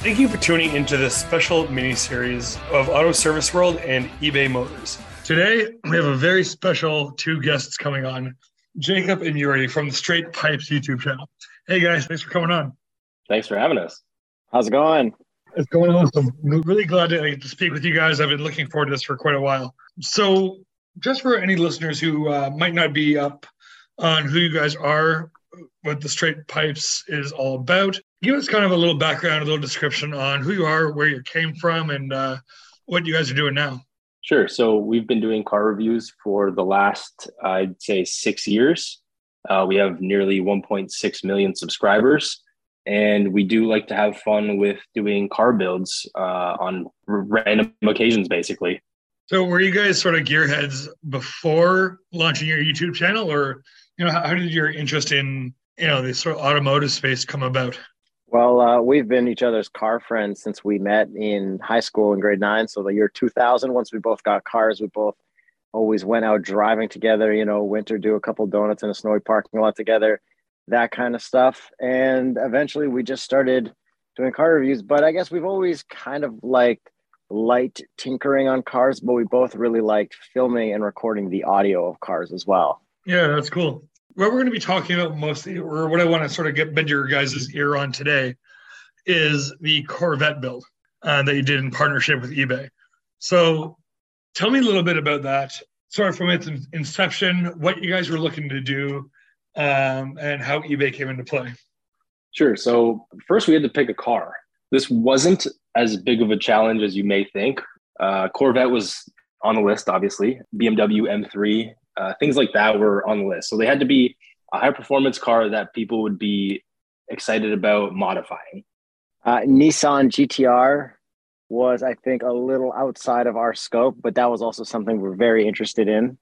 Thank you for tuning into this special mini series of Auto Service World and eBay Motors. Today, we have a very special two guests coming on Jacob and Yuri from the Straight Pipes YouTube channel. Hey guys, thanks for coming on. Thanks for having us. How's it going? It's going awesome. I'm really glad to, to speak with you guys. I've been looking forward to this for quite a while. So, just for any listeners who uh, might not be up on who you guys are, what the Straight Pipes is all about, give us kind of a little background, a little description on who you are, where you came from, and uh, what you guys are doing now. Sure. So we've been doing car reviews for the last, I'd say, six years. Uh, we have nearly 1.6 million subscribers, and we do like to have fun with doing car builds uh, on random occasions, basically. So, were you guys sort of gearheads before launching your YouTube channel, or you know, how, how did your interest in you know the sort of automotive space come about? Well, uh, we've been each other's car friends since we met in high school in grade nine. So the year 2000, once we both got cars, we both always went out driving together, you know, winter, do a couple donuts in a snowy parking lot together, that kind of stuff. And eventually we just started doing car reviews. But I guess we've always kind of like light tinkering on cars, but we both really liked filming and recording the audio of cars as well. Yeah, that's cool what we're going to be talking about mostly, or what I want to sort of get bend your guys' ear on today, is the Corvette build uh, that you did in partnership with eBay. So, tell me a little bit about that. Sort of from its inception, what you guys were looking to do, um, and how eBay came into play. Sure. So first, we had to pick a car. This wasn't as big of a challenge as you may think. Uh, Corvette was on the list, obviously. BMW M3 uh, things like that were on the list. So they had to be a high performance car that people would be excited about modifying. Uh, Nissan GTR was, I think, a little outside of our scope, but that was also something we're very interested in.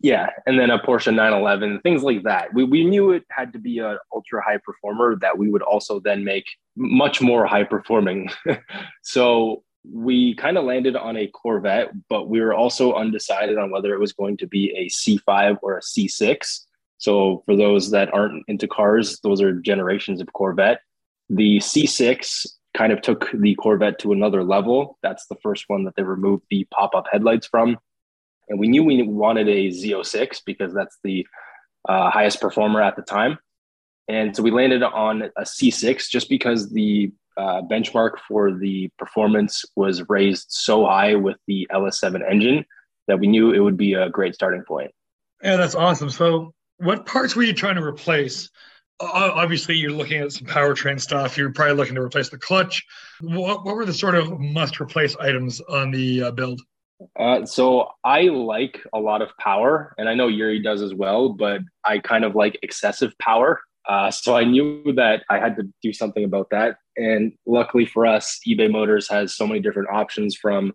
Yeah, and then a Porsche 911, things like that. We, we knew it had to be an ultra high performer that we would also then make much more high performing. so we kind of landed on a Corvette, but we were also undecided on whether it was going to be a C5 or a C6. So, for those that aren't into cars, those are generations of Corvette. The C6 kind of took the Corvette to another level. That's the first one that they removed the pop up headlights from. And we knew we wanted a Z06 because that's the uh, highest performer at the time. And so we landed on a C6 just because the uh, benchmark for the performance was raised so high with the LS7 engine that we knew it would be a great starting point. Yeah, that's awesome. So, what parts were you trying to replace? Obviously, you're looking at some powertrain stuff. You're probably looking to replace the clutch. What, what were the sort of must replace items on the uh, build? Uh, so I like a lot of power, and I know Yuri does as well, but I kind of like excessive power. Uh, so I knew that I had to do something about that. And luckily for us, eBay Motors has so many different options from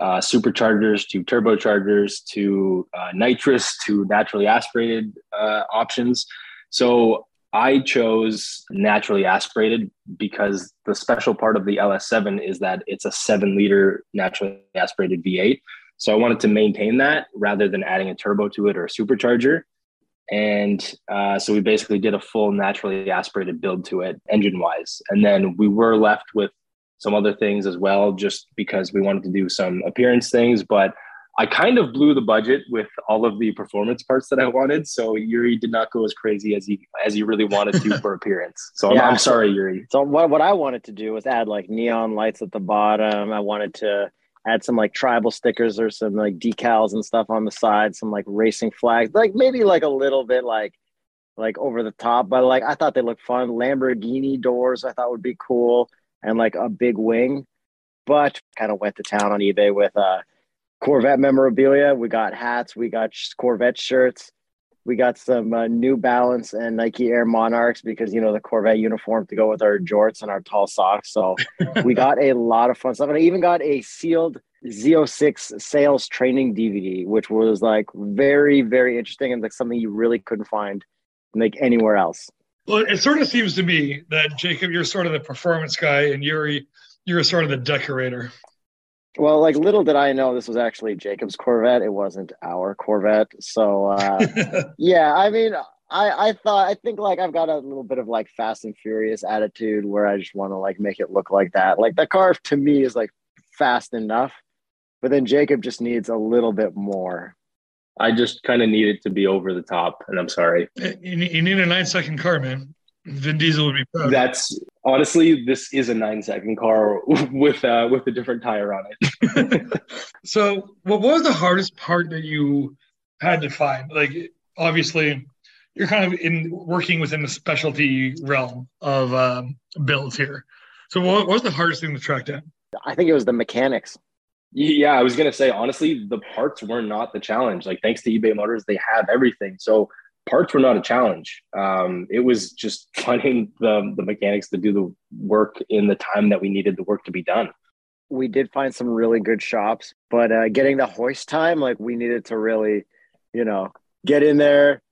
uh, superchargers to turbochargers to uh, nitrous to naturally aspirated uh, options. So I chose naturally aspirated because the special part of the LS7 is that it's a seven liter naturally aspirated V8. So I wanted to maintain that rather than adding a turbo to it or a supercharger. And uh, so we basically did a full naturally aspirated build to it, engine wise. And then we were left with some other things as well, just because we wanted to do some appearance things. But I kind of blew the budget with all of the performance parts that I wanted. So Yuri did not go as crazy as he as he really wanted to for appearance. So yeah, I'm, I'm sorry, Yuri. So what what I wanted to do was add like neon lights at the bottom. I wanted to add some like tribal stickers or some like decals and stuff on the side, some like racing flags, like maybe like a little bit like like over the top, but like I thought they looked fun. Lamborghini doors I thought would be cool, and like a big wing. But kind of went to town on eBay with uh Corvette memorabilia. We got hats, we got Corvette shirts, we got some uh, New Balance and Nike Air Monarchs because you know the Corvette uniform to go with our jorts and our tall socks. So we got a lot of fun stuff, and I even got a sealed Z06 sales training DVD, which was like very very interesting and like something you really couldn't find like anywhere else. Well, it sort of seems to me that Jacob, you're sort of the performance guy, and Yuri, you're sort of the decorator. Well, like little did I know this was actually Jacob's Corvette. It wasn't our Corvette. So uh, yeah, I mean, I, I thought I think like I've got a little bit of like Fast and Furious attitude where I just want to like make it look like that. Like the car to me is like fast enough, but then Jacob just needs a little bit more. I just kind of need it to be over the top, and I'm sorry. You, you need a nine second car, man. Vin Diesel would be proud. That's honestly, this is a nine second car with uh, with a different tire on it. so, what was the hardest part that you had to find? Like, obviously, you're kind of in working within the specialty realm of um, builds here. So, what was the hardest thing to track down? I think it was the mechanics. Yeah, I was gonna say honestly, the parts were not the challenge. Like, thanks to eBay Motors, they have everything. So parts were not a challenge. Um, it was just finding the the mechanics to do the work in the time that we needed the work to be done. We did find some really good shops, but uh, getting the hoist time, like we needed to really, you know, get in there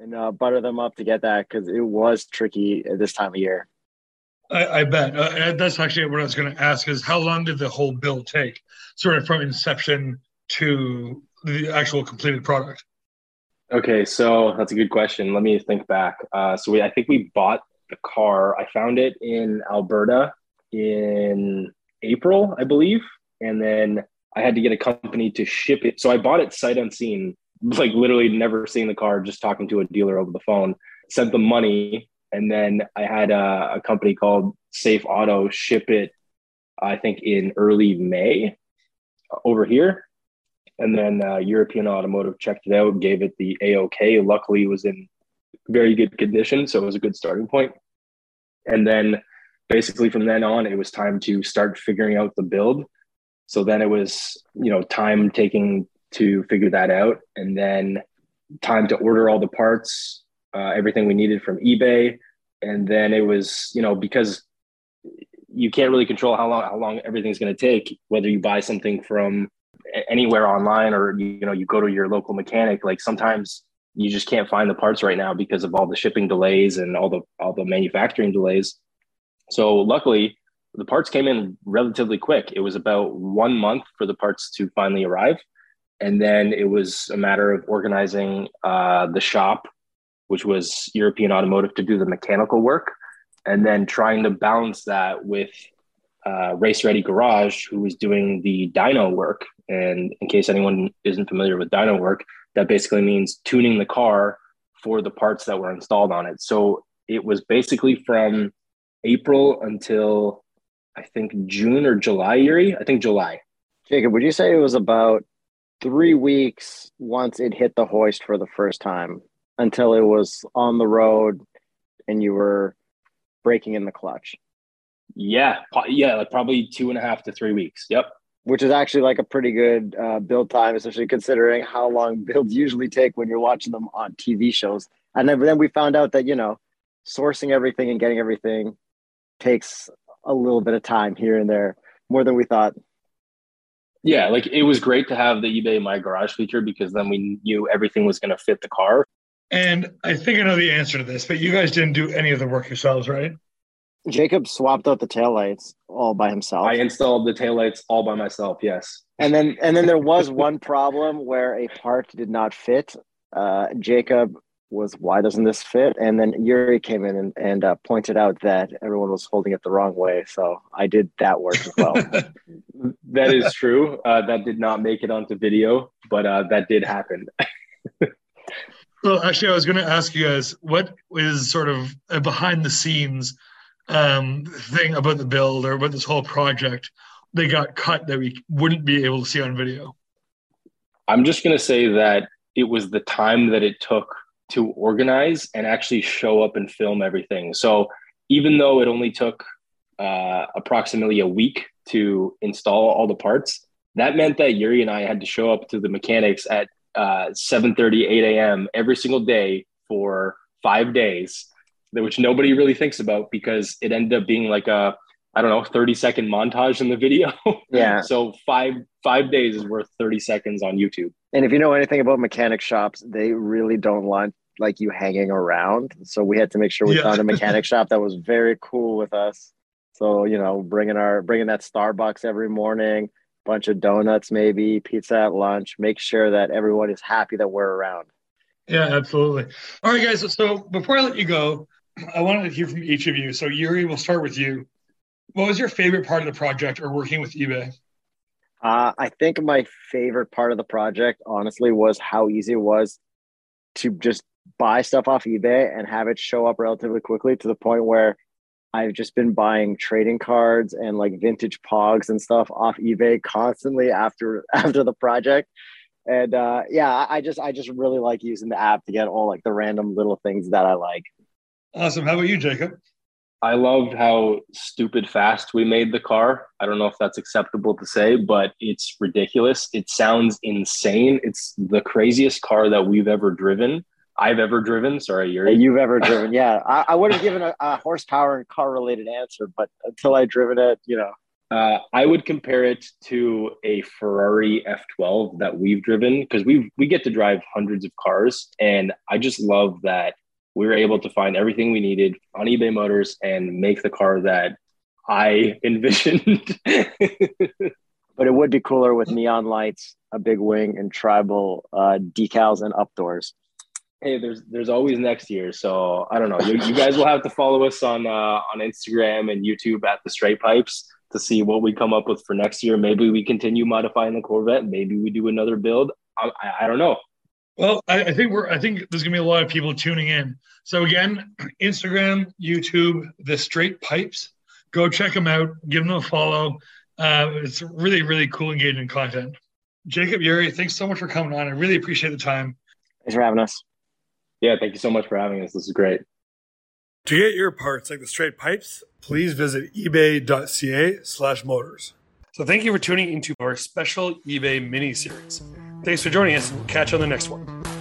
and uh, butter them up to get that because it was tricky at this time of year. I, I bet uh, that's actually what I was going to ask: is how long did the whole build take, sort of from inception to the actual completed product? Okay, so that's a good question. Let me think back. Uh, so we, I think we bought the car. I found it in Alberta in April, I believe, and then I had to get a company to ship it. So I bought it sight unseen, like literally never seeing the car, just talking to a dealer over the phone. Sent the money, and then I had a, a company called Safe Auto ship it. I think in early May over here and then uh, European Automotive checked it out, gave it the AOK. Luckily, it was in very good condition, so it was a good starting point. And then basically from then on, it was time to start figuring out the build. So then it was, you know, time taking to figure that out, and then time to order all the parts, uh, everything we needed from eBay, and then it was, you know, because you can't really control how long how long everything's going to take, whether you buy something from anywhere online or you know you go to your local mechanic like sometimes you just can't find the parts right now because of all the shipping delays and all the all the manufacturing delays. So luckily the parts came in relatively quick. It was about one month for the parts to finally arrive. And then it was a matter of organizing uh, the shop which was european automotive to do the mechanical work and then trying to balance that with uh, Race Ready Garage, who was doing the dyno work. And in case anyone isn't familiar with dyno work, that basically means tuning the car for the parts that were installed on it. So it was basically from April until I think June or July, Yuri. I think July. Jacob, would you say it was about three weeks once it hit the hoist for the first time until it was on the road and you were breaking in the clutch? Yeah, yeah, like probably two and a half to three weeks. Yep. Which is actually like a pretty good uh, build time, especially considering how long builds usually take when you're watching them on TV shows. And then, then we found out that you know, sourcing everything and getting everything takes a little bit of time here and there, more than we thought. Yeah, like it was great to have the eBay My Garage feature because then we knew everything was going to fit the car. And I think I know the answer to this, but you guys didn't do any of the work yourselves, right? Jacob swapped out the taillights all by himself. I installed the taillights all by myself. Yes. And then and then there was one problem where a part did not fit. Uh, Jacob was why doesn't this fit? And then Yuri came in and, and uh, pointed out that everyone was holding it the wrong way. So I did that work as well. that is true. Uh, that did not make it onto video, but uh, that did happen. well, actually, I was going to ask you guys what is sort of behind the scenes um, thing about the build or about this whole project they got cut that we wouldn't be able to see on video? I'm just going to say that it was the time that it took to organize and actually show up and film everything. So even though it only took uh, approximately a week to install all the parts, that meant that Yuri and I had to show up to the mechanics at uh, 7:30, 8 a.m. every single day for five days which nobody really thinks about because it ended up being like a I don't know, 30 second montage in the video. Yeah. so five five days is worth 30 seconds on YouTube. And if you know anything about mechanic shops, they really don't want like you hanging around. So we had to make sure we yeah. found a mechanic shop that was very cool with us. So, you know, bringing our bringing that Starbucks every morning, bunch of donuts maybe, pizza at lunch, make sure that everyone is happy that we're around. Yeah, absolutely. All right, guys. So before I let you go, I wanted to hear from each of you. So Yuri, we'll start with you. What was your favorite part of the project or working with eBay? Uh, I think my favorite part of the project, honestly, was how easy it was to just buy stuff off eBay and have it show up relatively quickly to the point where I've just been buying trading cards and like vintage pogs and stuff off eBay constantly after after the project. And uh, yeah, I just I just really like using the app to get all like the random little things that I like. Awesome. How about you, Jacob? I loved how stupid fast we made the car. I don't know if that's acceptable to say, but it's ridiculous. It sounds insane. It's the craziest car that we've ever driven. I've ever driven. Sorry, Yuri. You've ever driven. Yeah. I, I would have given a, a, horsepower and car related answer, but until I driven it, you know. Uh, I would compare it to a Ferrari F12 that we've driven because we we get to drive hundreds of cars, and I just love that we were able to find everything we needed on eBay Motors and make the car that I envisioned. but it would be cooler with neon lights, a big wing, and tribal uh, decals and up doors. Hey, there's there's always next year, so I don't know. You, you guys will have to follow us on uh, on Instagram and YouTube at the Straight Pipes to see what we come up with for next year. Maybe we continue modifying the Corvette. Maybe we do another build. I, I don't know. Well, I, I, think we're. I think there's gonna be a lot of people tuning in. So again, Instagram, YouTube, the Straight Pipes. Go check them out. Give them a follow. Uh, it's really, really cool, engaging content. Jacob Yuri, thanks so much for coming on. I really appreciate the time. Thanks for having us. Yeah, thank you so much for having us. This is great. To get your parts like the Straight Pipes, please visit ebay.ca/motors. So thank you for tuning into our special eBay mini series. Thanks for joining us. Catch you on the next one.